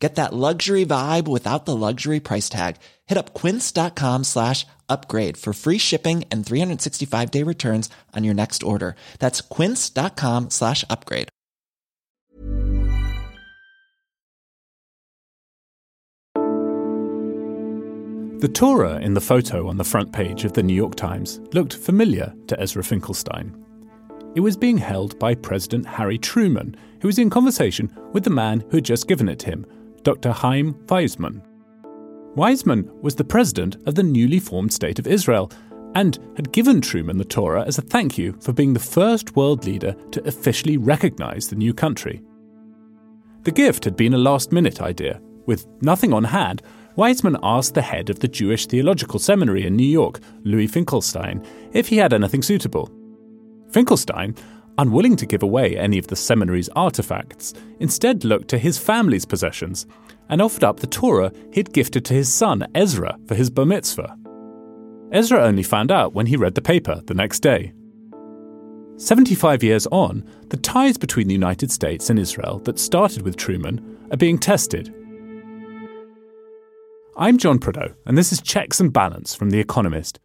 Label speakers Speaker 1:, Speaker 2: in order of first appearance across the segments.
Speaker 1: Get that luxury vibe without the luxury price tag. Hit up quince.com slash upgrade for free shipping and 365 day returns on your next order. That's quince.com slash upgrade.
Speaker 2: The Torah in the photo on the front page of the New York Times looked familiar to Ezra Finkelstein. It was being held by President Harry Truman, who was in conversation with the man who had just given it to him, Dr. Chaim Weizmann. Weizmann was the president of the newly formed State of Israel and had given Truman the Torah as a thank you for being the first world leader to officially recognize the new country. The gift had been a last minute idea. With nothing on hand, Weizmann asked the head of the Jewish Theological Seminary in New York, Louis Finkelstein, if he had anything suitable. Finkelstein, unwilling to give away any of the seminary's artifacts, instead looked to his family's possessions and offered up the Torah he'd gifted to his son Ezra for his bar mitzvah. Ezra only found out when he read the paper the next day. 75 years on, the ties between the United States and Israel that started with Truman are being tested. I'm John Prideaux, and this is Checks and Balance from The Economist.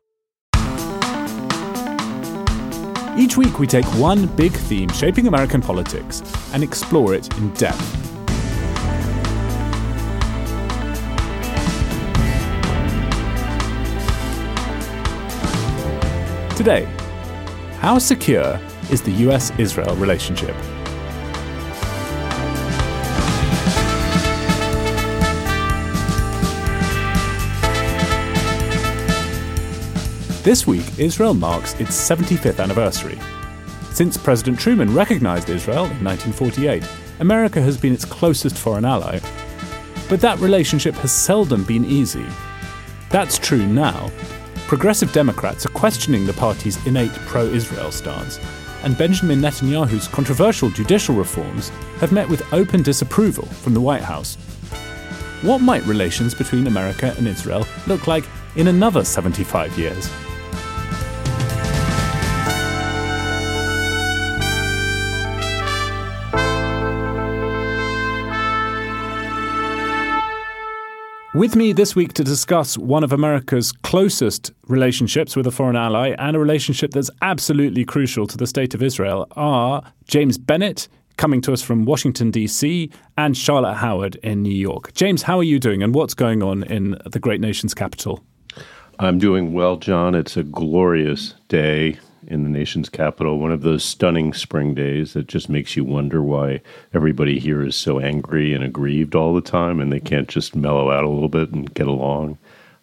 Speaker 2: Each week, we take one big theme shaping American politics and explore it in depth. Today, how secure is the US Israel relationship? This week, Israel marks its 75th anniversary. Since President Truman recognized Israel in 1948, America has been its closest foreign ally. But that relationship has seldom been easy. That's true now, Progressive Democrats are questioning the party's innate pro Israel stance, and Benjamin Netanyahu's controversial judicial reforms have met with open disapproval from the White House. What might relations between America and Israel look like in another 75 years? With me this week to discuss one of America's closest relationships with a foreign ally and a relationship that's absolutely crucial to the state of Israel are James Bennet, coming to us from Washington, D.C., and Charlotte Howard in New York. James, how are you doing and what's going on in the great nation's capital?
Speaker 3: I'm doing well, John. It's a glorious day in the nation's capital, one of those stunning spring days that just makes you wonder why everybody here is so angry and aggrieved all the time and they can't just mellow out a little bit and get along.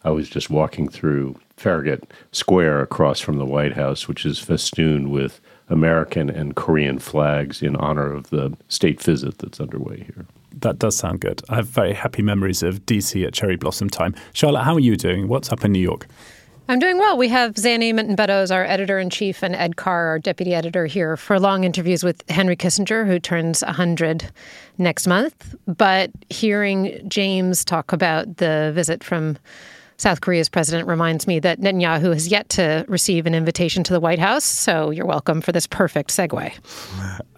Speaker 3: I was just walking through Farragut Square across from the White House, which is festooned with American and Korean flags in honor of the state visit that's underway here.
Speaker 2: That does sound good. I have very happy memories of DC at cherry blossom time. Charlotte, how are you doing? What's up in New York?
Speaker 4: I'm doing well. We have Zanny Minton Beddoes, our editor in chief, and Ed Carr, our deputy editor, here for long interviews with Henry Kissinger, who turns 100 next month. But hearing James talk about the visit from South Korea's president reminds me that Netanyahu has yet to receive an invitation to the White House. So you're welcome for this perfect segue.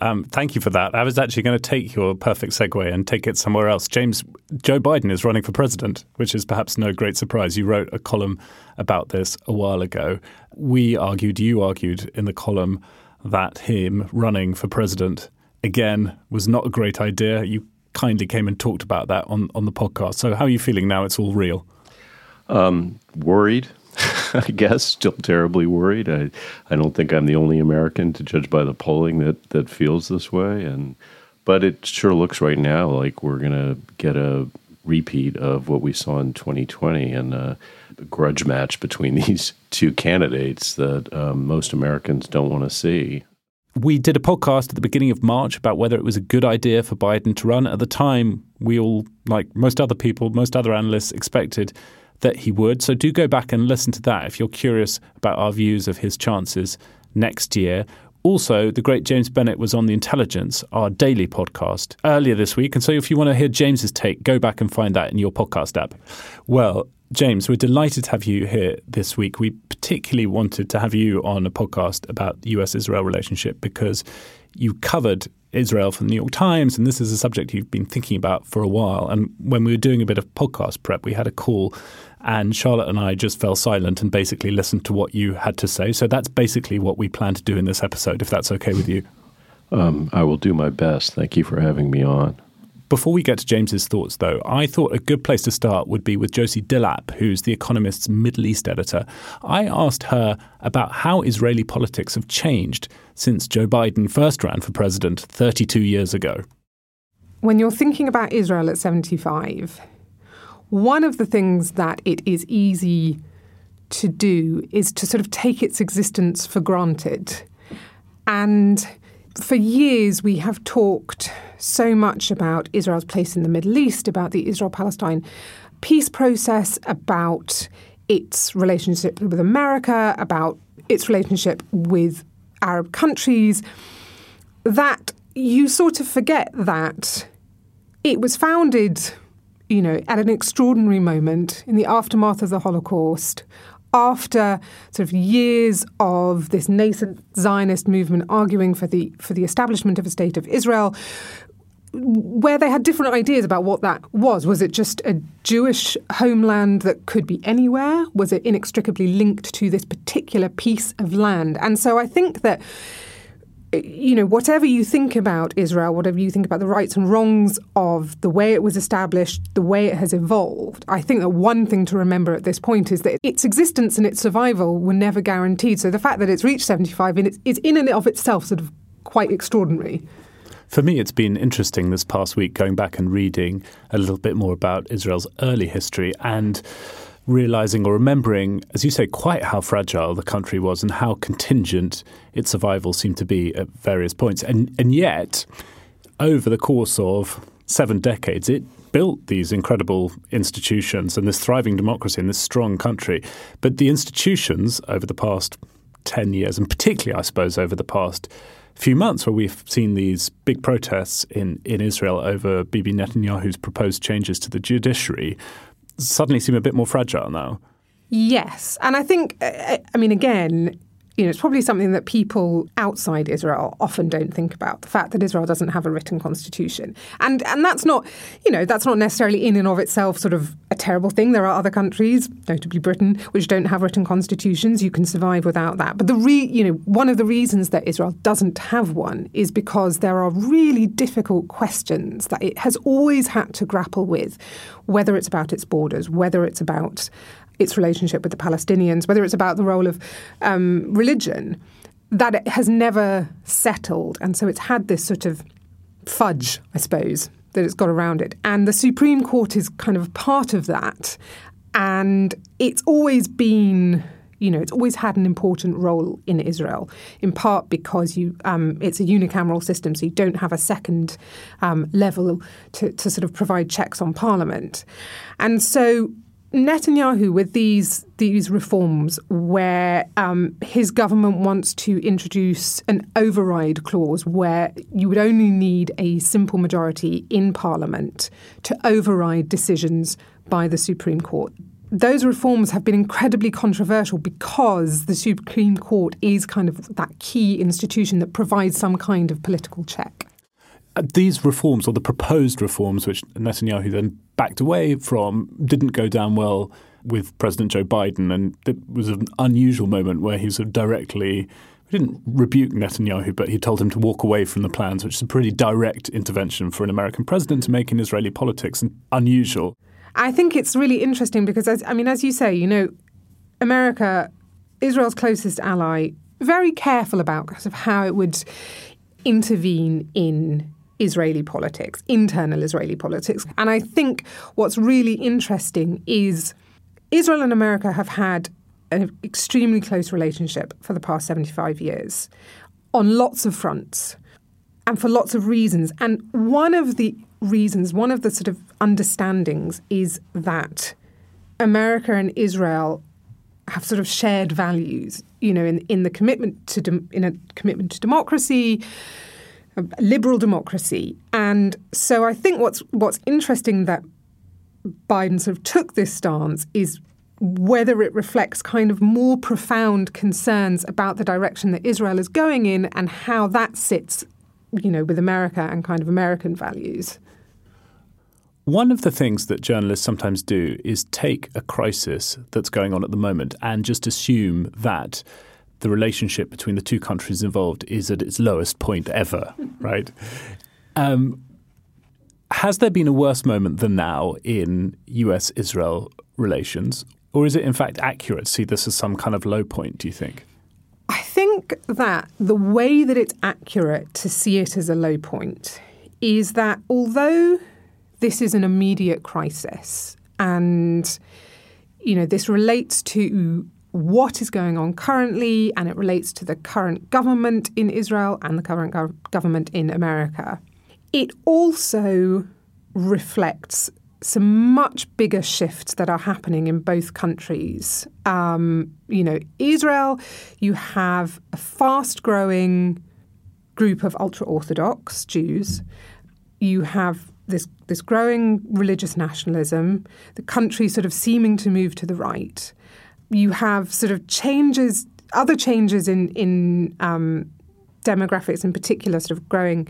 Speaker 2: Um, thank you for that. I was actually going to take your perfect segue and take it somewhere else. James, Joe Biden is running for president, which is perhaps no great surprise. You wrote a column about this a while ago. We argued, you argued in the column that him running for president again was not a great idea. You kindly came and talked about that on, on the podcast. So, how are you feeling now? It's all real.
Speaker 3: Um, worried, I guess. Still terribly worried. I, I don't think I'm the only American, to judge by the polling, that that feels this way. And but it sure looks right now like we're going to get a repeat of what we saw in 2020 and a grudge match between these two candidates that um, most Americans don't want to see.
Speaker 2: We did a podcast at the beginning of March about whether it was a good idea for Biden to run. At the time, we all, like most other people, most other analysts, expected that he would. So do go back and listen to that if you're curious about our views of his chances next year. Also, the great James Bennet was on The Intelligence, our daily podcast, earlier this week. And so if you want to hear James's take, go back and find that in your podcast app. Well, James, we're delighted to have you here this week. We particularly wanted to have you on a podcast about the US Israel relationship because you covered Israel for the New York Times, and this is a subject you've been thinking about for a while. And when we were doing a bit of podcast prep, we had a call and Charlotte and I just fell silent and basically listened to what you had to say. So that's basically what we plan to do in this episode, if that's okay with you.
Speaker 3: Um, I will do my best. Thank you for having me on.
Speaker 2: Before we get to James's thoughts, though, I thought a good place to start would be with Josie Delap, who's The Economist's Middle East editor. I asked her about how Israeli politics have changed since Joe Biden first ran for president 32 years ago.
Speaker 5: When you're thinking about Israel at 75, one of the things that it is easy to do is to sort of take its existence for granted. And for years, we have talked so much about Israel's place in the Middle East, about the Israel Palestine peace process, about its relationship with America, about its relationship with Arab countries, that you sort of forget that it was founded you know, at an extraordinary moment in the aftermath of the Holocaust, after sort of years of this nascent Zionist movement arguing for the for the establishment of a state of Israel, where they had different ideas about what that was. Was it just a Jewish homeland that could be anywhere? Was it inextricably linked to this particular piece of land? And so I think that you know, whatever you think about Israel, whatever you think about the rights and wrongs of the way it was established, the way it has evolved, I think that one thing to remember at this point is that its existence and its survival were never guaranteed. So the fact that it's reached 75 is in and of itself sort of quite extraordinary.
Speaker 2: For me, it's been interesting this past week going back and reading a little bit more about Israel's early history and realizing or remembering, as you say, quite how fragile the country was and how contingent its survival seemed to be at various points. And, and yet, over the course of seven decades, it built these incredible institutions and this thriving democracy and this strong country. But the institutions over the past 10 years, and particularly, I suppose, over the past few months, where we've seen these big protests in, in Israel over Bibi Netanyahu's proposed changes to the judiciary, suddenly seem a bit more fragile now.
Speaker 5: Yes. And I think, I mean, again, you know, it's probably something that people outside Israel often don't think about the fact that Israel doesn't have a written constitution. And and that's not, you know, that's not necessarily in and of itself sort of a terrible thing. There are other countries, notably Britain, which don't have written constitutions. You can survive without that. But the re, you know, one of the reasons that Israel doesn't have one is because there are really difficult questions that it has always had to grapple with, whether it's about its borders, whether it's about its relationship with the Palestinians, whether it's about the role of um, religion, that it has never settled. And so it's had this sort of fudge, I suppose, that it's got around it. And the Supreme Court is kind of part of that. And it's always been you know, it's always had an important role in Israel, in part because you um, it's a unicameral system, so you don't have a second um, level to, to sort of provide checks on parliament. And so Netanyahu with these these reforms, where um, his government wants to introduce an override clause, where you would only need a simple majority in Parliament to override decisions by the Supreme Court. Those reforms have been incredibly controversial because the Supreme Court is kind of that key institution that provides some kind of political check.
Speaker 2: These reforms, or the proposed reforms, which Netanyahu then backed away from, didn't go down well with President Joe Biden. And it was an unusual moment where he sort of directly he didn't rebuke Netanyahu, but he told him to walk away from the plans, which is a pretty direct intervention for an American president to make in Israeli politics and unusual.
Speaker 5: I think it's really interesting because, as, I mean, as you say, you know, America, Israel's closest ally, very careful about kind of how it would intervene in Israeli politics, internal Israeli politics. And I think what's really interesting is Israel and America have had an extremely close relationship for the past 75 years on lots of fronts and for lots of reasons. And one of the reasons, one of the sort of understandings is that America and Israel have sort of shared values, you know, in, in the commitment to de- in a commitment to democracy, liberal democracy. And so I think what's what's interesting that Biden sort of took this stance is whether it reflects kind of more profound concerns about the direction that Israel is going in and how that sits, you know, with America and kind of American values.
Speaker 2: One of the things that journalists sometimes do is take a crisis that's going on at the moment and just assume that the relationship between the two countries involved is at its lowest point ever, right? Um, has there been a worse moment than now in US Israel relations? Or is it in fact accurate to see this as some kind of low point, do you think?
Speaker 5: I think that the way that it's accurate to see it as a low point is that although this is an immediate crisis and you know this relates to what is going on currently and it relates to the current government in Israel and the current gov- government in America. It also reflects some much bigger shifts that are happening in both countries. Um, you know, Israel, you have a fast growing group of ultra Orthodox Jews. You have this this growing religious nationalism, the country sort of seeming to move to the right you have sort of changes, other changes in in um, demographics, in particular, sort of growing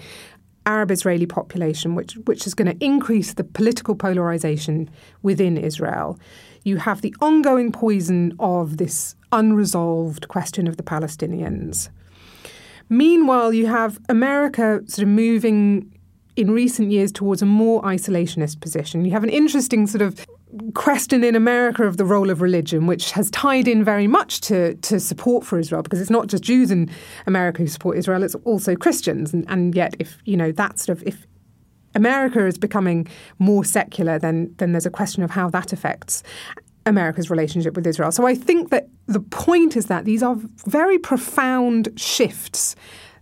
Speaker 5: Arab Israeli population, which which is going to increase the political polarization within Israel. You have the ongoing poison of this unresolved question of the Palestinians. Meanwhile, you have America sort of moving in recent years towards a more isolationist position. You have an interesting sort of question in America of the role of religion, which has tied in very much to, to support for Israel, because it's not just Jews in America who support Israel, it's also Christians. And, and yet, if, you know, that sort of, if America is becoming more secular, then, then there's a question of how that affects America's relationship with Israel. So I think that the point is that these are very profound shifts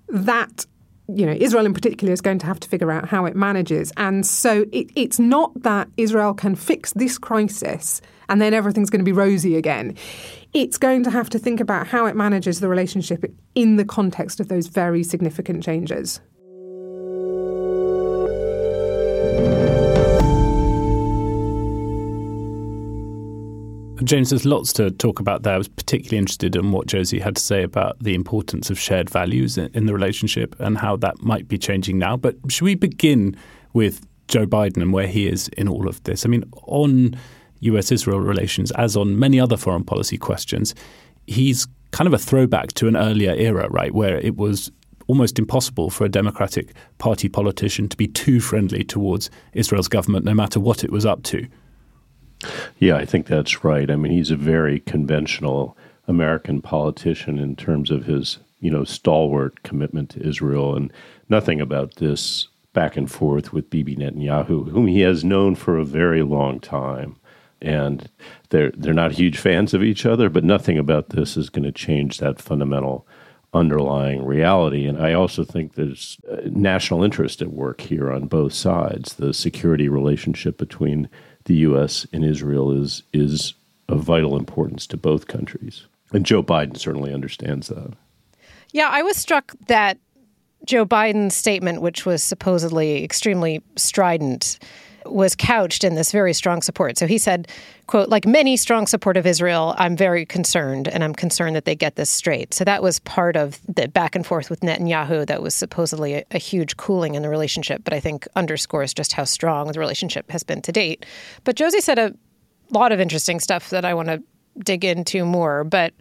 Speaker 5: that you know, Israel in particular is going to have to figure out how it manages. And so it, it's not that Israel can fix this crisis and then everything's going to be rosy again. It's going to have to think about how it manages the relationship in the context of those very significant changes.
Speaker 2: James, there's lots to talk about there. I was particularly interested in what Josie had to say about the importance of shared values in the relationship and how that might be changing now. But should we begin with Joe Biden and where he is in all of this? I mean, on US Israel relations, as on many other foreign policy questions, he's kind of a throwback to an earlier era, right, where it was almost impossible for a Democratic Party politician to be too friendly towards Israel's government, no matter what it was up to.
Speaker 3: Yeah, I think that's right. I mean, he's a very conventional American politician in terms of his, you know, stalwart commitment to Israel, and nothing about this back and forth with Bibi Netanyahu, whom he has known for a very long time. And they're they're not huge fans of each other, but nothing about this is going to change that fundamental underlying reality. And I also think there's uh, national interest at work here on both sides. The security relationship between the U.S. and Israel is is of vital importance to both countries, and Joe Biden certainly understands that.
Speaker 4: Yeah, I was struck that Joe Biden's statement, which was supposedly extremely strident, was couched in this very strong support. So he said, quote, like many strong support of Israel, I'm very concerned and I'm concerned that they get this straight. So that was part of the back and forth with Netanyahu that was supposedly a, a huge cooling in the relationship, but I think underscores just how strong the relationship has been to date. But Josie said a lot of interesting stuff that I want to dig into more. But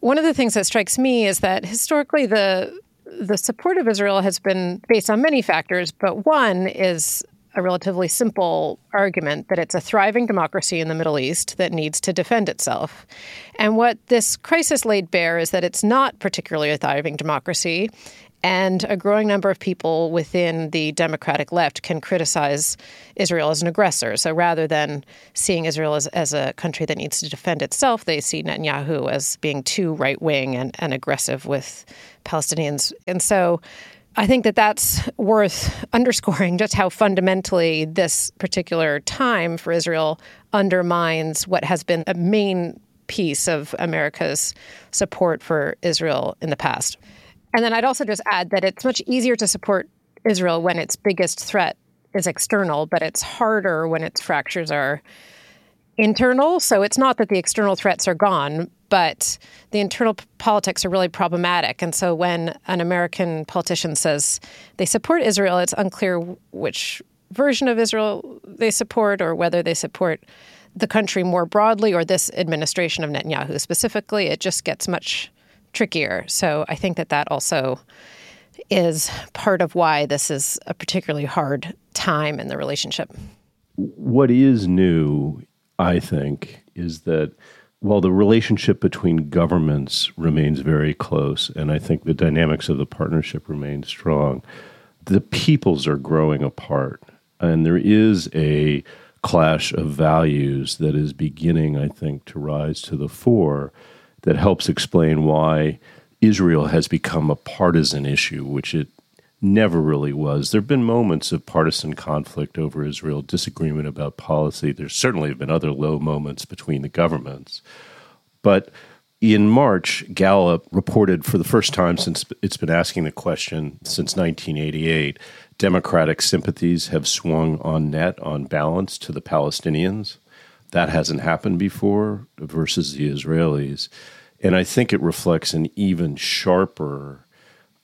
Speaker 4: one of the things that strikes me is that historically the the support of Israel has been based on many factors, but one is a relatively simple argument that it's a thriving democracy in the Middle East that needs to defend itself. And what this crisis laid bare is that it's not particularly a thriving democracy. And a growing number of people within the democratic left can criticize Israel as an aggressor. So rather than seeing Israel as, as a country that needs to defend itself, they see Netanyahu as being too right wing and, and aggressive with Palestinians. And so I think that that's worth underscoring just how fundamentally this particular time for Israel undermines what has been a main piece of America's support for Israel in the past. And then I'd also just add that it's much easier to support Israel when its biggest threat is external, but it's harder when its fractures are internal. So it's not that the external threats are gone, but the internal p- politics are really problematic. And so when an American politician says they support Israel, it's unclear which version of Israel they support or whether they support the country more broadly or this administration of Netanyahu specifically. It just gets much trickier. So I think that that also is part of why this is a particularly hard time in the relationship.
Speaker 3: What is new, I think, is that while the relationship between governments remains very close, and I think the dynamics of the partnership remain strong, the peoples are growing apart. And there is a clash of values that is beginning, I think, to rise to the fore that helps explain why Israel has become a partisan issue, which it never really was. There have been moments of partisan conflict over Israel, disagreement about policy. There certainly have been other low moments between the governments. But in March, Gallup reported for the first time since it's been asking the question since 1988 Democratic sympathies have swung on net, on balance, to the Palestinians. That hasn't happened before versus the Israelis. And I think it reflects an even sharper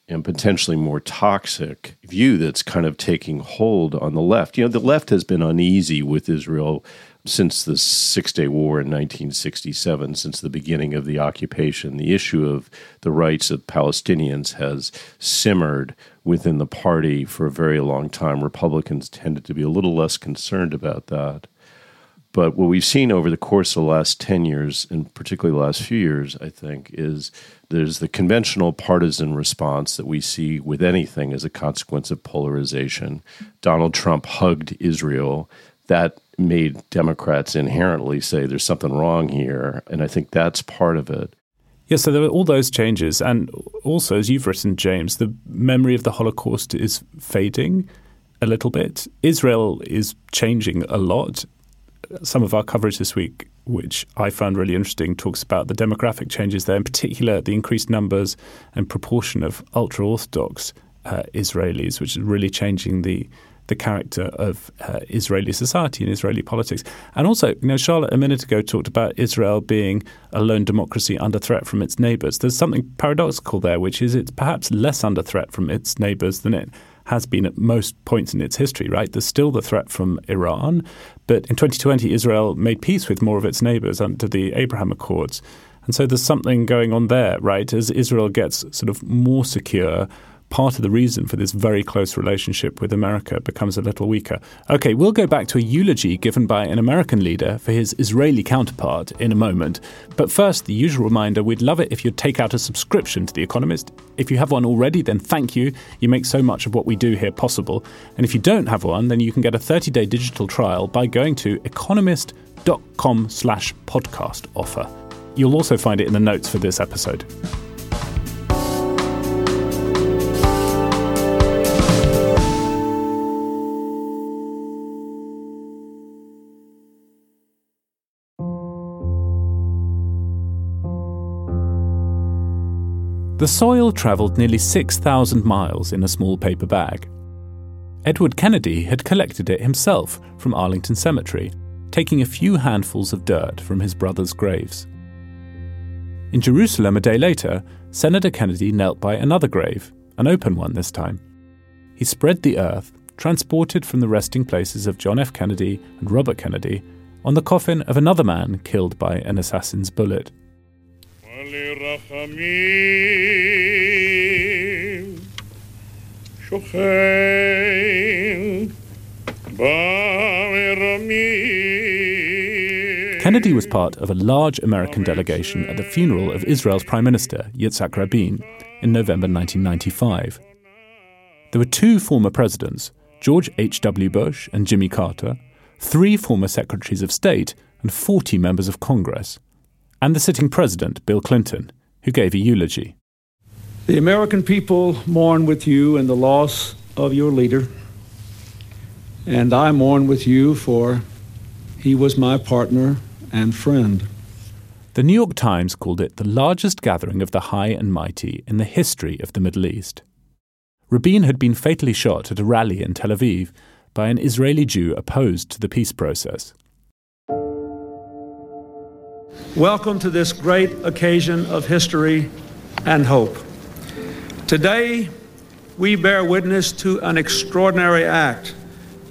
Speaker 3: and potentially more toxic view that's kind of taking hold on the left. You know, the left has been uneasy with Israel since the Six Day War in 1967, since the beginning of the occupation. The issue of the rights of Palestinians has simmered within the party for a very long time. Republicans tended to be a little less concerned about that. But what we've seen over the course of the last 10 years, and particularly the last few years, I think, is there's the conventional partisan response that we see with anything as a consequence of polarization. Donald Trump hugged Israel. That made Democrats inherently say there's something wrong here. And I think that's part of it.
Speaker 2: Yeah, so there were all those changes. And also, as you've written, James, the memory of the Holocaust is fading a little bit. Israel is changing a lot. Some of our coverage this week, which I found really interesting, talks about the demographic changes there, in particular, the increased numbers and proportion of ultra Orthodox uh, Israelis, which is really changing the the character of uh, Israeli society and Israeli politics. And also, you know, Charlotte a minute ago talked about Israel being a lone democracy under threat from its neighbors. There's something paradoxical there, which is it's perhaps less under threat from its neighbors than it has been at most points in its history, right? There's still the threat from Iran, but in 2020, Israel made peace with more of its neighbors under the Abraham Accords. And so there's something going on there, right? As Israel gets sort of more secure, part of the reason for this very close relationship with America becomes a little weaker. Okay, we'll go back to a eulogy given by an American leader for his Israeli counterpart in a moment. But first, the usual reminder we'd love it if you'd take out a subscription to The Economist. If you have one already, then thank you. You make so much of what we do here possible. And if you don't have one, then you can get a 30 day digital trial by going to economist.com slash podcast offer. You'll also find it in the notes for this episode. The soil travelled nearly 6,000 miles in a small paper bag. Edward Kennedy had collected it himself from Arlington Cemetery, taking a few handfuls of dirt from his brother's graves. In Jerusalem a day later, Senator Kennedy knelt by another grave, an open one this time. He spread the earth, transported from the resting places of John F. Kennedy and Robert Kennedy, on the coffin of another man killed by an assassin's bullet. Kennedy was part of a large American delegation at the funeral of Israel's Prime Minister, Yitzhak Rabin, in November 1995. There were two former presidents, George H.W. Bush and Jimmy Carter, three former secretaries of state, and 40 members of Congress and the sitting president, Bill Clinton, who gave a eulogy.
Speaker 6: The American people mourn with you in the loss of your leader, and I mourn with you for he was my partner and friend.
Speaker 2: The New York Times called it the largest gathering of the high and mighty in the history of the Middle East. Rabin had been fatally shot at a rally in Tel Aviv by an Israeli Jew opposed to the peace process.
Speaker 6: Welcome to this great occasion of history and hope. Today, we bear witness to an extraordinary act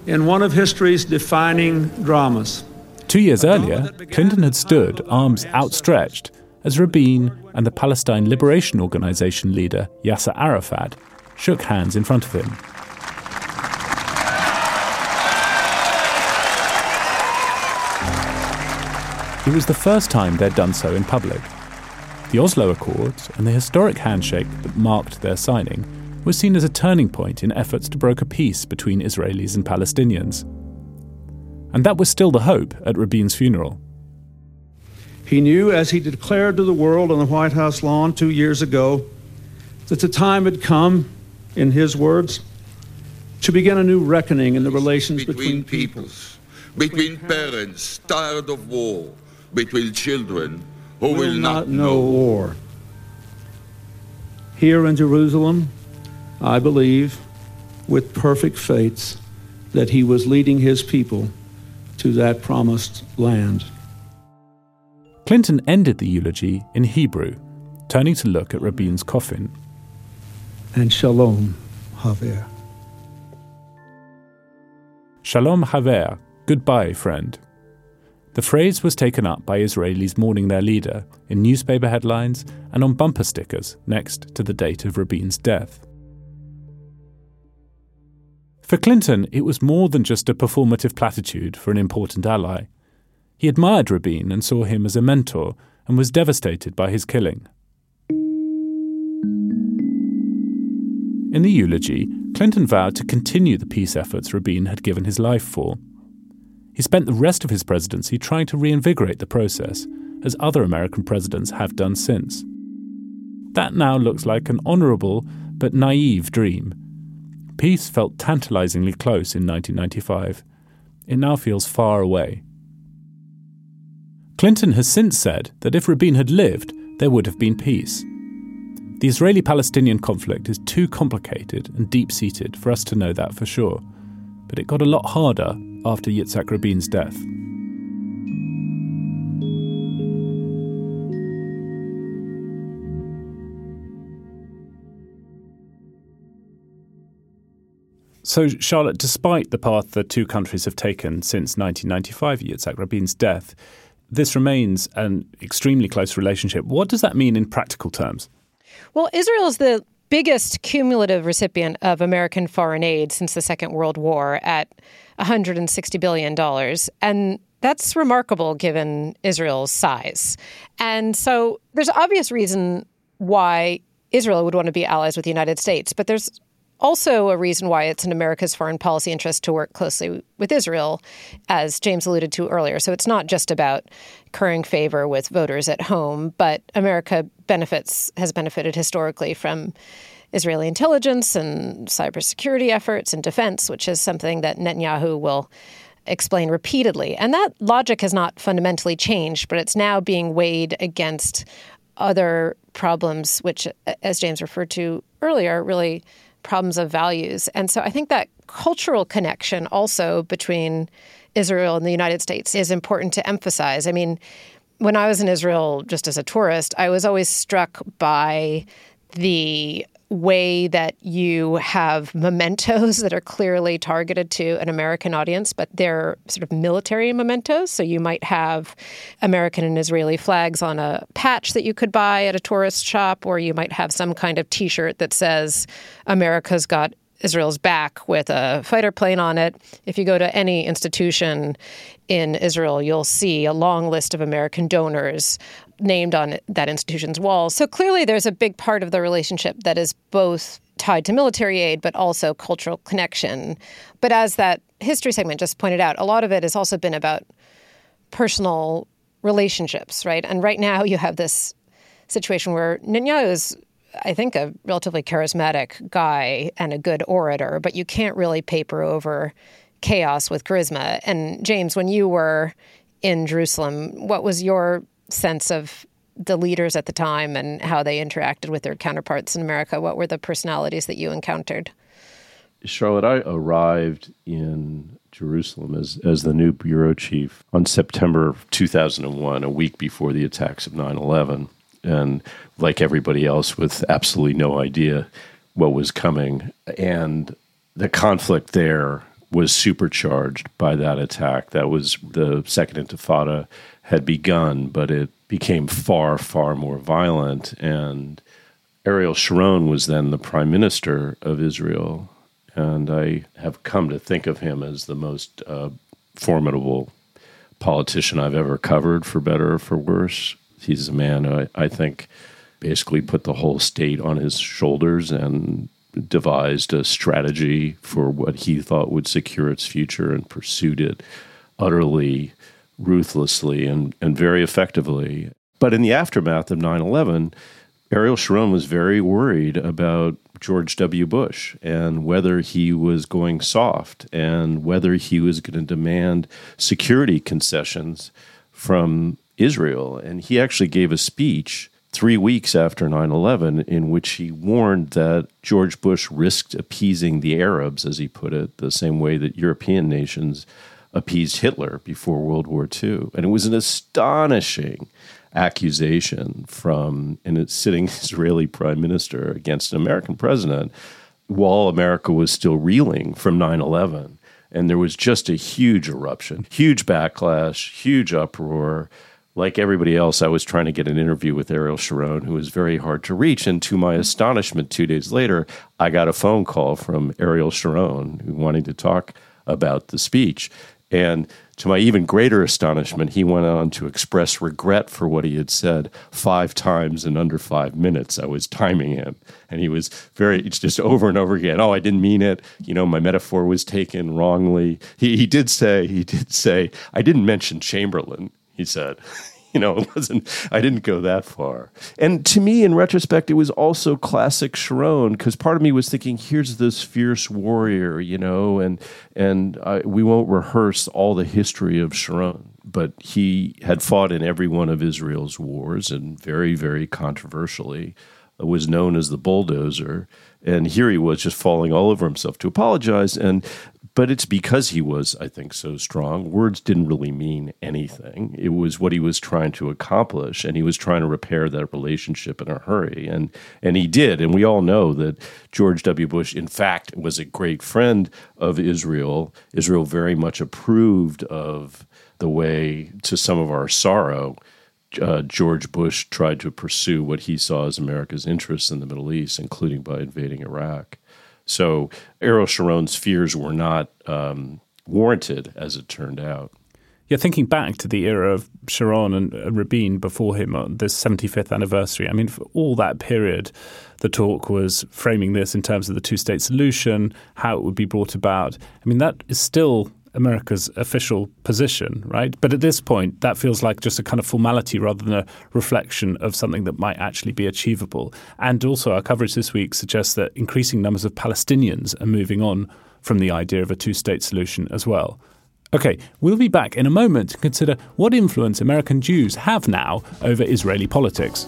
Speaker 6: in one of history's defining dramas.
Speaker 2: Two years earlier, Clinton had stood, arms outstretched, as Rabin and the Palestine Liberation Organization leader Yasser Arafat shook hands in front of him. It was the first time they'd done so in public. The Oslo Accords and the historic handshake that marked their signing was seen as a turning point in efforts to broker peace between Israelis and Palestinians. And that was still the hope at Rabin's funeral.
Speaker 6: He knew, as he declared to the world on the White House lawn two years ago, that the time had come, in his words, to begin a new reckoning in the relations between, between peoples,
Speaker 7: between parents tired of war, between children who will,
Speaker 6: will
Speaker 7: not,
Speaker 6: not know war. Here in Jerusalem, I believe, with perfect faith, that he was leading his people to that promised land.
Speaker 2: Clinton ended the eulogy in Hebrew, turning to look at Rabin's coffin.
Speaker 6: And shalom, Haver.
Speaker 2: Shalom Haver, goodbye, friend. The phrase was taken up by Israelis mourning their leader in newspaper headlines and on bumper stickers next to the date of Rabin's death. For Clinton, it was more than just a performative platitude for an important ally. He admired Rabin and saw him as a mentor and was devastated by his killing. In the eulogy, Clinton vowed to continue the peace efforts Rabin had given his life for. He spent the rest of his presidency trying to reinvigorate the process, as other American presidents have done since. That now looks like an honourable but naive dream Peace felt tantalizingly close in 1995. It now feels far away. Clinton has since said that if Rabin had lived, there would have been peace. The Israeli Palestinian conflict is too complicated and deep seated for us to know that for sure, but it got a lot harder after Yitzhak Rabin's death. So, Charlotte, despite the path the two countries have taken since 1995, Yitzhak Rabin's death, this remains an extremely close relationship. What does that mean in practical terms?
Speaker 4: Well, Israel is the biggest cumulative recipient of American foreign aid since the Second World War at $160 billion. And that's remarkable given Israel's size. And so there's obvious reason why Israel would want to be allies with the United States, but there's also a reason why it's in America's foreign policy interest to work closely with Israel, as James alluded to earlier. So it's not just about currying favor with voters at home, but America benefits has benefited historically from Israeli intelligence and cybersecurity efforts and defense, which is something that Netanyahu will explain repeatedly. And that logic has not fundamentally changed, but it's now being weighed against other problems, which, as James referred to earlier, really problems of values. And so I think that cultural connection also between Israel and the United States is important to emphasize. I mean, when I was in Israel just as a tourist, I was always struck by the way that you have mementos that are clearly targeted to an American audience, but they're sort of military mementos. So you might have American and Israeli flags on a patch that you could buy at a tourist shop, or you might have some kind of t shirt that says, America's got Israel's back with a fighter plane on it. If you go to any institution in Israel, you'll see a long list of American donors named on that institution's walls. So clearly, there's a big part of the relationship that is both tied to military aid, but also cultural connection. But as that history segment just pointed out, a lot of it has also been about personal relationships, right? And right now, you have this situation where Netanyahu is I think, a relatively charismatic guy and a good orator, but you can't really paper over chaos with charisma. And James, when you were in Jerusalem, what was your sense of the leaders at the time and how they interacted with their counterparts in America? What were the personalities that you encountered?
Speaker 3: Charlotte, I arrived in Jerusalem as, as the new bureau chief on September 2001, a week before the attacks of 9 11. And like everybody else, with absolutely no idea what was coming. And the conflict there was supercharged by that attack. That was the Second Intifada had begun, but it became far, far more violent. And Ariel Sharon was then the prime minister of Israel. And I have come to think of him as the most uh, formidable politician I've ever covered, for better or for worse. He's a man I, I think basically put the whole state on his shoulders and devised a strategy for what he thought would secure its future and pursued it utterly ruthlessly and, and very effectively. But in the aftermath of 9 11, Ariel Sharon was very worried about George W. Bush and whether he was going soft and whether he was going to demand security concessions from Israel. And he actually gave a speech three weeks after 9 11 in which he warned that George Bush risked appeasing the Arabs, as he put it, the same way that European nations appeased Hitler before World War II. And it was an astonishing accusation from a sitting Israeli prime minister against an American president while America was still reeling from 9 11. And there was just a huge eruption, huge backlash, huge uproar like everybody else, I was trying to get an interview with Ariel Sharon, who was very hard to reach. And to my astonishment, two days later, I got a phone call from Ariel Sharon, who wanted to talk about the speech. And to my even greater astonishment, he went on to express regret for what he had said five times in under five minutes. I was timing him, and he was very, it's just over and over again. Oh, I didn't mean it. You know, my metaphor was taken wrongly. He, he did say, he did say, I didn't mention Chamberlain he said. you know, it wasn't, I didn't go that far. And to me, in retrospect, it was also classic Sharon because part of me was thinking, here's this fierce warrior, you know, and, and I, we won't rehearse all the history of Sharon, but he had fought in every one of Israel's wars and very, very controversially was known as the bulldozer. And here he was just falling all over himself to apologize. And but it's because he was, I think, so strong. Words didn't really mean anything. It was what he was trying to accomplish, and he was trying to repair that relationship in a hurry, and and he did. And we all know that George W. Bush, in fact, was a great friend of Israel. Israel very much approved of the way, to some of our sorrow, uh, George Bush tried to pursue what he saw as America's interests in the Middle East, including by invading Iraq. So Ariel Sharon's fears were not um, warranted, as it turned out.
Speaker 2: Yeah, thinking back to the era of Sharon and Rabin before him on this 75th anniversary, I mean, for all that period, the talk was framing this in terms of the two state solution, how it would be brought about. I mean, that is still America's official position, right? But at this point, that feels like just a kind of formality rather than a reflection of something that might actually be achievable. And also, our coverage this week suggests that increasing numbers of Palestinians are moving on from the idea of a two state solution as well. Okay, we'll be back in a moment to consider what influence American Jews have now over Israeli politics.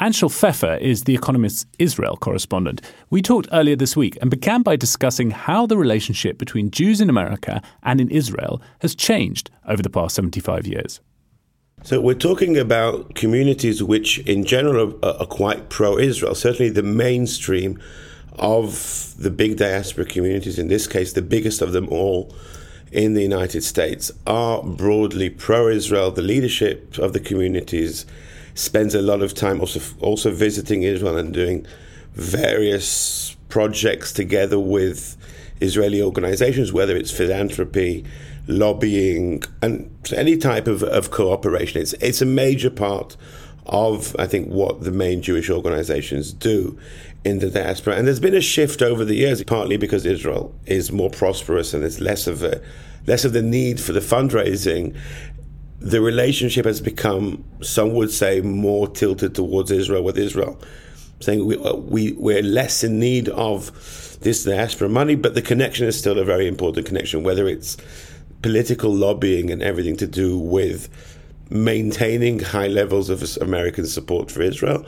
Speaker 2: Anshel Pfeffer is The Economist's Israel correspondent. We talked earlier this week and began by discussing how the relationship between Jews in America and in Israel has changed over the past 75 years.
Speaker 8: So, we're talking about communities which, in general, are, are quite pro Israel. Certainly, the mainstream of the big diaspora communities, in this case, the biggest of them all in the United States, are broadly pro Israel. The leadership of the communities spends a lot of time also also visiting Israel and doing various projects together with Israeli organizations, whether it's philanthropy, lobbying, and any type of, of cooperation. It's it's a major part of I think what the main Jewish organizations do in the diaspora. And there's been a shift over the years, partly because Israel is more prosperous and there's less of a less of the need for the fundraising. The relationship has become, some would say, more tilted towards Israel with Israel, saying we, uh, we we're less in need of this diaspora money, but the connection is still a very important connection, whether it's political lobbying and everything to do with maintaining high levels of American support for Israel,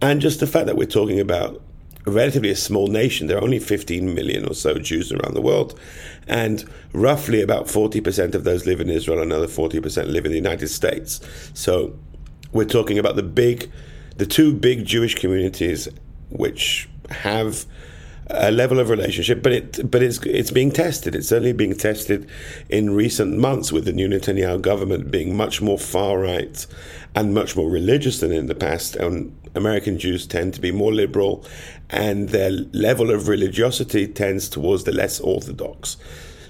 Speaker 8: and just the fact that we're talking about relatively a small nation. There are only 15 million or so Jews around the world, and roughly about 40% of those live in Israel, another 40% live in the United States. So we're talking about the big, the two big Jewish communities which have a level of relationship, but it but it's it's being tested. It's certainly being tested in recent months with the new Netanyahu government being much more far right and much more religious than in the past. And American Jews tend to be more liberal, and their level of religiosity tends towards the less orthodox.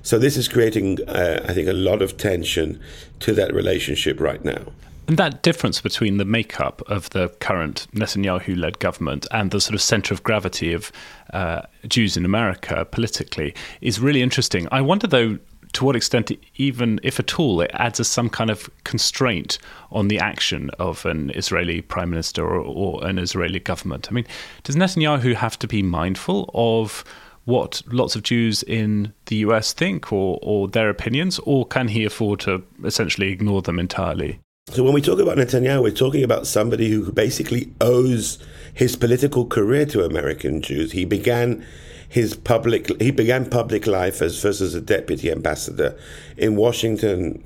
Speaker 8: So this is creating, uh, I think, a lot of tension to that relationship right now.
Speaker 2: And that difference between the makeup of the current Netanyahu led government and the sort of center of gravity of uh, Jews in America politically is really interesting. I wonder, though, to what extent, even if at all, it adds a, some kind of constraint on the action of an Israeli prime minister or, or an Israeli government. I mean, does Netanyahu have to be mindful of what lots of Jews in the US think or, or their opinions, or can he afford to essentially ignore them entirely?
Speaker 8: So when we talk about Netanyahu, we're talking about somebody who basically owes his political career to American Jews. He began his public he began public life as first as a deputy ambassador in Washington.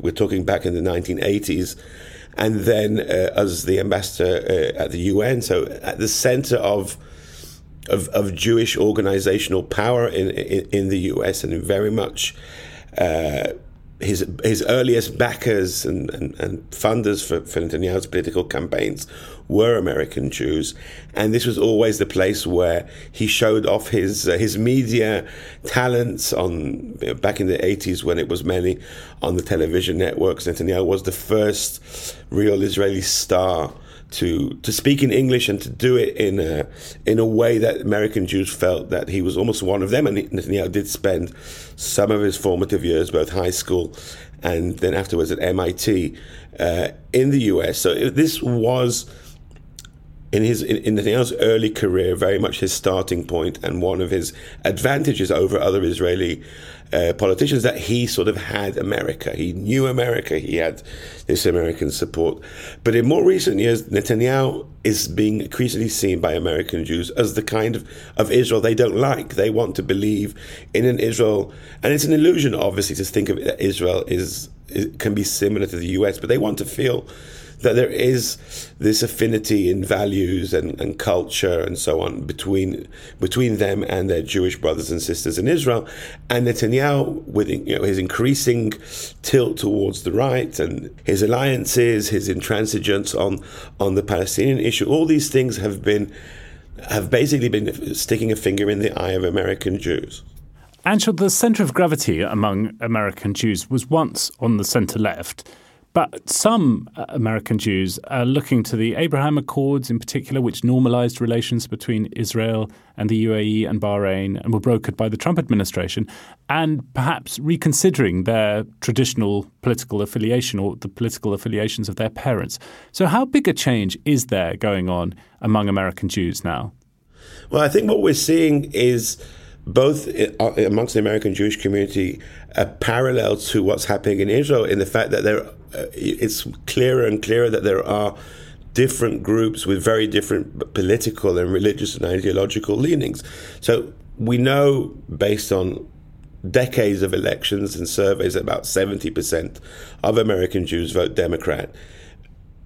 Speaker 8: We're talking back in the 1980s, and then uh, as the ambassador uh, at the UN. So at the center of of, of Jewish organizational power in, in, in the US, and very much. Uh, his his earliest backers and, and, and funders for, for Netanyahu's political campaigns were American Jews, and this was always the place where he showed off his uh, his media talents. On back in the eighties, when it was mainly on the television networks, Netanyahu was the first real Israeli star to to speak in English and to do it in a in a way that American Jews felt that he was almost one of them. And Netanyahu did spend some of his formative years, both high school and then afterwards at MIT, uh, in the U.S. So this was. In his in, Netanyahu's early career, very much his starting point and one of his advantages over other Israeli uh, politicians that he sort of had America. He knew America. He had this American support. But in more recent years, Netanyahu is being increasingly seen by American Jews as the kind of, of Israel they don't like. They want to believe in an Israel, and it's an illusion, obviously, to think of Israel is, is can be similar to the U.S., but they want to feel that there is this affinity in values and, and culture and so on between between them and their Jewish brothers and sisters in Israel. And Netanyahu, with you know, his increasing tilt towards the right and his alliances, his intransigence on on the Palestinian issue, all these things have been have basically been sticking a finger in the eye of American Jews.
Speaker 2: Anshel, the centre of gravity among American Jews was once on the centre left. But some uh, American Jews are looking to the Abraham Accords in particular, which normalized relations between Israel and the UAE and Bahrain and were brokered by the Trump administration, and perhaps reconsidering their traditional political affiliation or the political affiliations of their parents. So, how big a change is there going on among American Jews now?
Speaker 8: Well, I think what we're seeing is both uh, amongst the American Jewish community, a parallel to what's happening in Israel in the fact that there, Uh, it's clearer and clearer that there are different groups with very different political and religious and ideological leanings. So we know, based on decades of elections and surveys, about 70% of American Jews vote Democrat.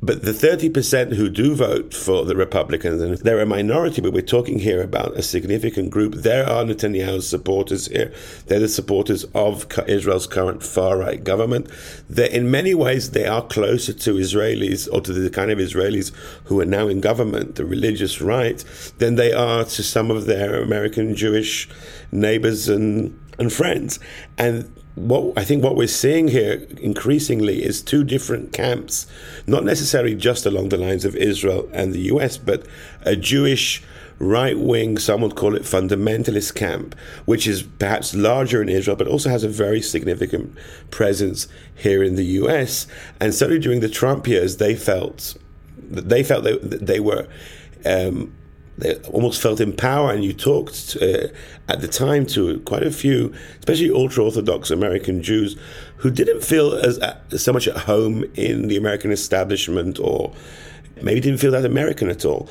Speaker 8: But the 30% who do vote for the Republicans, and they're a minority, but we're talking here about a significant group. There are Netanyahu's supporters here. They're the supporters of Israel's current far right government. They're, in many ways, they are closer to Israelis or to the kind of Israelis who are now in government, the religious right, than they are to some of their American Jewish neighbors and, and friends. And what I think what we're seeing here increasingly is two different camps, not necessarily just along the lines of Israel and the US, but a Jewish right wing, some would call it fundamentalist camp, which is perhaps larger in Israel, but also has a very significant presence here in the US. And certainly during the Trump years, they felt that they felt that they were um, they almost felt in power. And you talked uh, at the time to quite a few, especially ultra Orthodox American Jews, who didn't feel as uh, so much at home in the American establishment, or maybe didn't feel that American at all.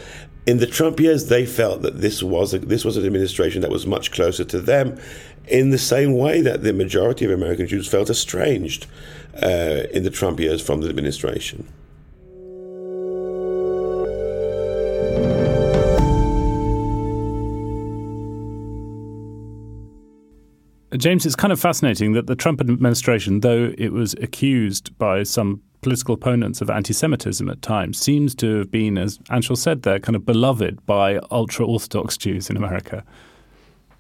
Speaker 8: In the Trump years, they felt that this was a, this was an administration that was much closer to them, in the same way that the majority of American Jews felt estranged uh, in the Trump years from the administration.
Speaker 2: James, it's kind of fascinating that the Trump administration, though it was accused by some political opponents of anti Semitism at times, seems to have been, as Anshel said there, kind of beloved by ultra Orthodox Jews in America.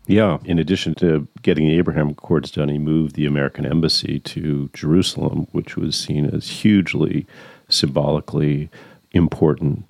Speaker 3: Yeah. In addition to getting the Abraham Accords done, he moved the American embassy to Jerusalem, which was seen as hugely symbolically important.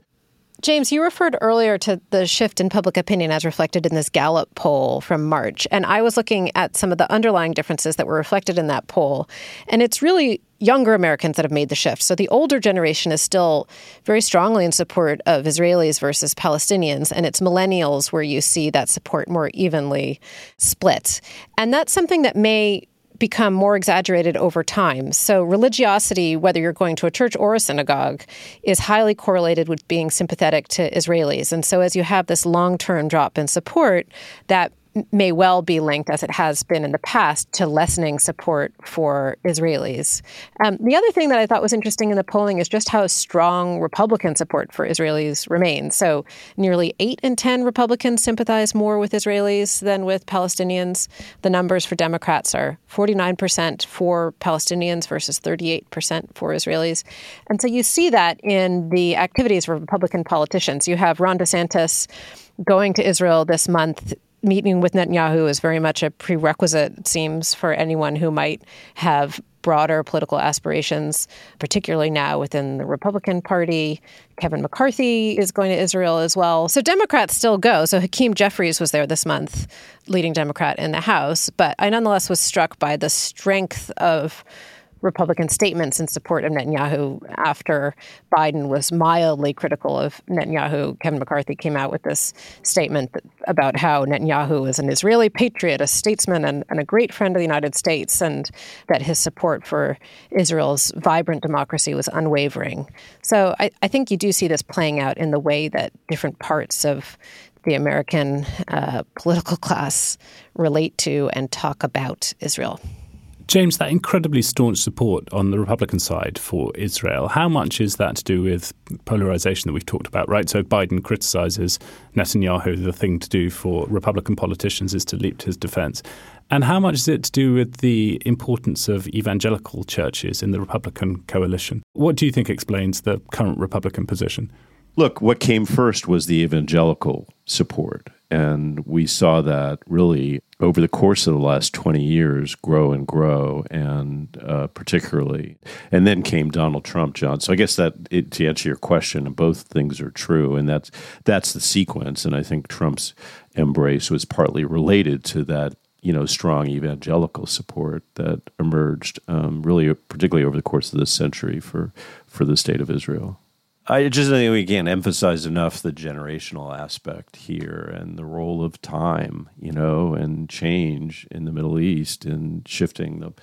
Speaker 4: James, you referred earlier to the shift in public opinion as reflected in this Gallup poll from March. And I was looking at some of the underlying differences that were reflected in that poll. And it's really younger Americans that have made the shift. So the older generation is still very strongly in support of Israelis versus Palestinians. And it's millennials where you see that support more evenly split. And that's something that may become more exaggerated over time. So, religiosity, whether you're going to a church or a synagogue, is highly correlated with being sympathetic to Israelis. And so, as you have this long term drop in support, that may well be linked, as it has been in the past, to lessening support for Israelis. Um, the other thing that I thought was interesting in the polling is just how strong Republican support for Israelis remains. So, nearly 8 in 10 Republicans sympathize more with Israelis than with Palestinians. The numbers for Democrats are 49% for Palestinians versus 38% for Israelis. And so you see that in the activities of Republican politicians. You have Ron DeSantis going to Israel this month meeting with Netanyahu is very much a prerequisite, it seems, for anyone who might have broader political aspirations, particularly now within the Republican Party. Kevin McCarthy is going to Israel as well. So Democrats still go. So Hakeem Jeffries was there this month, leading Democrat in the House. But I nonetheless was struck by the strength of Republican statements in support of Netanyahu after Biden was mildly critical of Netanyahu. Kevin McCarthy came out with this statement about how Netanyahu is an Israeli patriot, a statesman, and, and a great friend of the United States, and that his support for Israel's vibrant democracy was unwavering. So I, I think you do see this playing out in the way that different parts of the American uh, political class relate to and talk about Israel.
Speaker 2: James, that incredibly staunch support on the Republican side for Israel, how much is that to do with polarization that we've talked about, right? So Biden criticizes Netanyahu. The thing to do for Republican politicians is to leap to his defense. And how much is it to do with the importance of evangelical churches in the Republican coalition? What do you think explains the current Republican position?
Speaker 3: Look, what came first was the evangelical support. And we saw that really over the course of the last 20 years grow and grow, and uh, particularly. And then came Donald Trump, John. So I guess that it, to answer your question, both things are true, and that's that's the sequence. And I think Trump's embrace was partly related to that you know strong evangelical support that emerged um, really particularly over the course of this century for for the state of Israel. I just think we can't emphasize enough the generational aspect here and the role of time, you know, and change in the Middle East and shifting the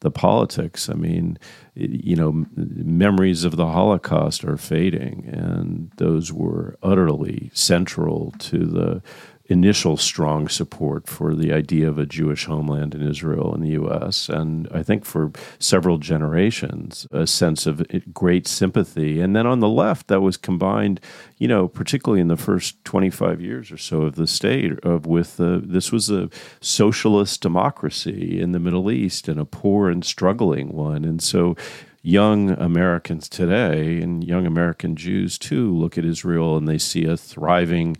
Speaker 3: the politics. I mean, you know, memories of the Holocaust are fading, and those were utterly central to the initial strong support for the idea of a Jewish homeland in Israel and the U.S. And I think for several generations, a sense of great sympathy. And then on the left, that was combined, you know, particularly in the first 25 years or so of the state, of with this was a socialist democracy in the Middle East and a poor and struggling one. And so young Americans today and young American Jews too look at Israel and they see a thriving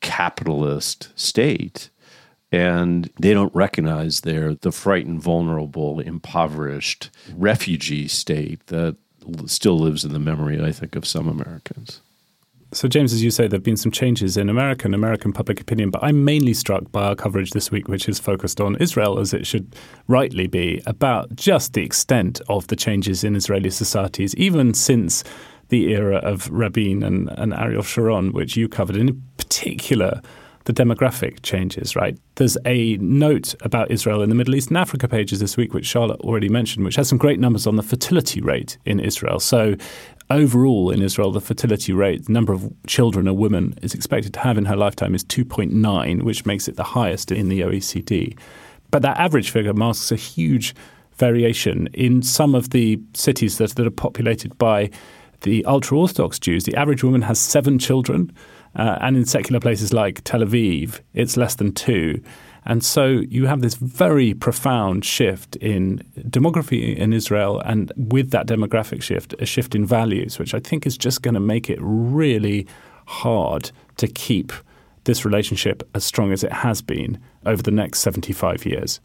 Speaker 3: capitalist state and they don't recognize they're the frightened, vulnerable, impoverished refugee state that still lives in the memory, I think, of some Americans.
Speaker 2: So, James, as you say, there have been some changes in America and American public opinion, but I'm mainly struck by our coverage this week, which is focused on Israel, as it should rightly be, about just the extent of the changes in Israeli societies, even since the era of Rabin and, and Ariel Sharon, which you covered, and in particular the demographic changes, right? There's a note about Israel in the Middle East and Africa pages this week, which Charlotte already mentioned, which has some great numbers on the fertility rate in Israel. So, overall in Israel, the fertility rate, the number of children a woman is expected to have in her lifetime is 2.9, which makes it the highest in the OECD. But that average figure masks a huge variation in some of the cities that, that are populated by the ultra Orthodox Jews, the average woman has seven children. Uh, and in secular places like Tel Aviv, it's less than two. And so you have this very profound shift in demography in Israel, and with that demographic shift, a shift in values, which I think is just going to make it really hard to keep this relationship as strong as it has been over the next 75 years.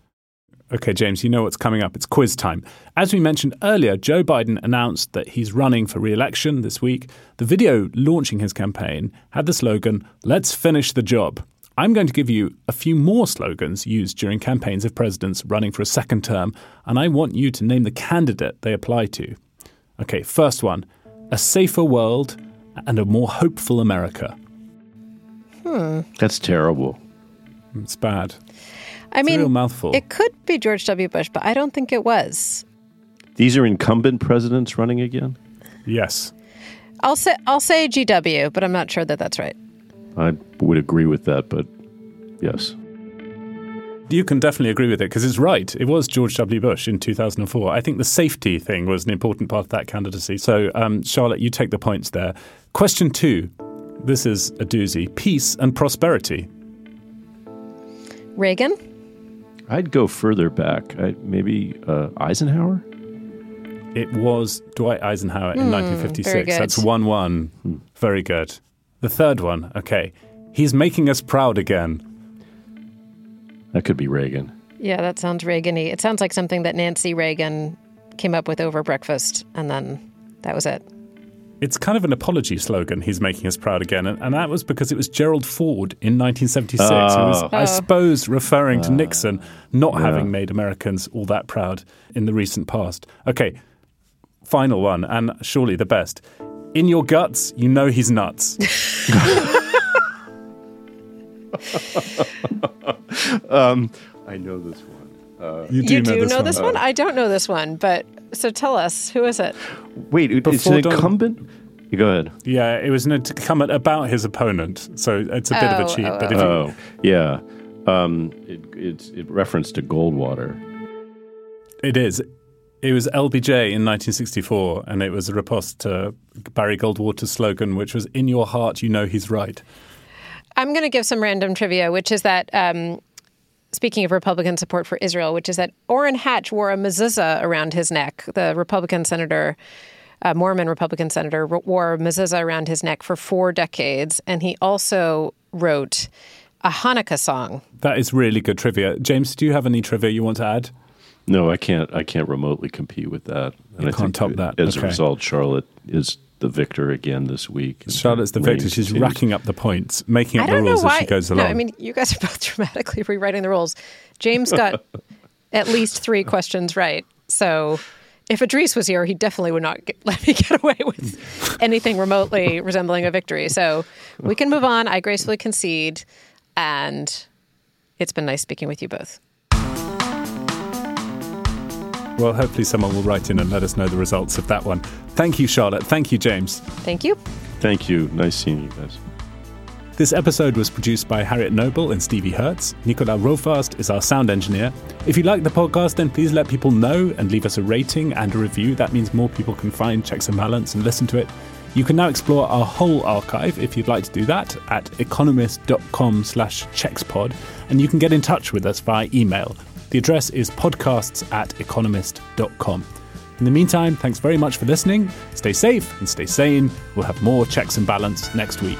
Speaker 2: Okay, James, you know what's coming up. It's quiz time. As we mentioned earlier, Joe Biden announced that he's running for re election this week. The video launching his campaign had the slogan, Let's finish the job. I'm going to give you a few more slogans used during campaigns of presidents running for a second term, and I want you to name the candidate they apply to. Okay, first one a safer world and a more hopeful America.
Speaker 4: Hmm.
Speaker 3: That's terrible.
Speaker 2: It's bad.
Speaker 4: I
Speaker 2: It's a
Speaker 4: mean,
Speaker 2: real mouthful.
Speaker 4: it could be George W. Bush, but I don't think it was.
Speaker 3: These are incumbent presidents running again?
Speaker 2: Yes.
Speaker 4: I'll say I'll say GW, but I'm not sure that that's right.
Speaker 3: I would agree with that, but yes.
Speaker 2: You can definitely agree with it because it's right. It was George W. Bush in 2004. I think the safety thing was an important part of that candidacy. So, um, Charlotte, you take the points there. Question two. This is a doozy. Peace and prosperity.
Speaker 4: Reagan?
Speaker 3: I'd go further back. I, maybe uh, Eisenhower?
Speaker 2: It was Dwight Eisenhower in
Speaker 4: Hmm,
Speaker 2: 1956. That's 1 1. Very good. The third one, okay. He's making us proud again.
Speaker 3: That could be Reagan.
Speaker 4: Yeah, that sounds Reagan-y. It sounds like something that Nancy Reagan came up with over breakfast, and then that was it.
Speaker 2: It's kind of an apology slogan, he's making us proud again. And, and that was because it was Gerald Ford in 1976 who was,
Speaker 3: Oh.
Speaker 2: I
Speaker 4: Oh.
Speaker 2: suppose, referring to Nixon not
Speaker 3: Yeah.
Speaker 2: having made Americans all that proud in the recent past. Okay, final one, and surely the best. In your guts, you know he's nuts.
Speaker 3: um, I know this one. Uh,
Speaker 2: You
Speaker 4: you do know this one? I don't know this one, but so tell us, who is it?
Speaker 3: Wait, it- it's an
Speaker 2: Donald-
Speaker 3: incumbent? You go ahead.
Speaker 2: Yeah, it was an incumbent about his opponent, so it's a bit of
Speaker 4: Oh,
Speaker 2: a cheat.
Speaker 4: oh,
Speaker 2: but if you,
Speaker 3: Oh, yeah. Um, it, it's it referenced to Goldwater.
Speaker 2: It is. It was LBJ in 1964, and it was a riposte to Barry Goldwater's slogan, which was "In your heart, you know he's right."
Speaker 4: I'm going to give some random trivia, which is that, um, speaking of Republican support for Israel, which is that Orrin Hatch wore a mezuzah around his neck. The Republican senator, uh, Mormon Republican senator, wore a mezuzah around his neck for four decades, and he also wrote a Hanukkah song.
Speaker 2: That is really good trivia. James, do you have any trivia you want to add?
Speaker 3: No, I can't. I can't remotely compete with that.
Speaker 2: You
Speaker 3: I
Speaker 2: can't
Speaker 3: think
Speaker 2: top that.
Speaker 3: As
Speaker 2: Okay.
Speaker 3: a result, Charlotte is the victor again this week.
Speaker 2: Charlotte's the victor. She's
Speaker 3: continues.
Speaker 2: racking up the points, making up the rules
Speaker 4: why.
Speaker 2: as she goes
Speaker 4: no,
Speaker 2: along.
Speaker 4: I mean, you guys are both dramatically rewriting the rules. James got at least three questions right. So if Idris was here, he definitely would not get, let me get away with anything remotely resembling a victory. So we can move on. I gracefully concede. And it's been nice speaking with you both.
Speaker 2: Well, hopefully someone will write in and let us know the results of that one. Thank you, Charlotte. Thank you, James.
Speaker 4: Thank you.
Speaker 3: Thank you. Nice seeing you guys.
Speaker 2: This episode was produced by Harriet Noble and Stevie Hertz. Nicola Rofast is our sound engineer. If you like the podcast, then please let people know and leave us a rating and a review. That means more people can find Checks and Balance and listen to it. You can now explore our whole archive if you'd like to do that at economist.com slash checkspod, and you can get in touch with us via email. The address is podcasts at economist.com. In the meantime, thanks very much for listening. Stay safe and stay sane. We'll have more checks and balance next week.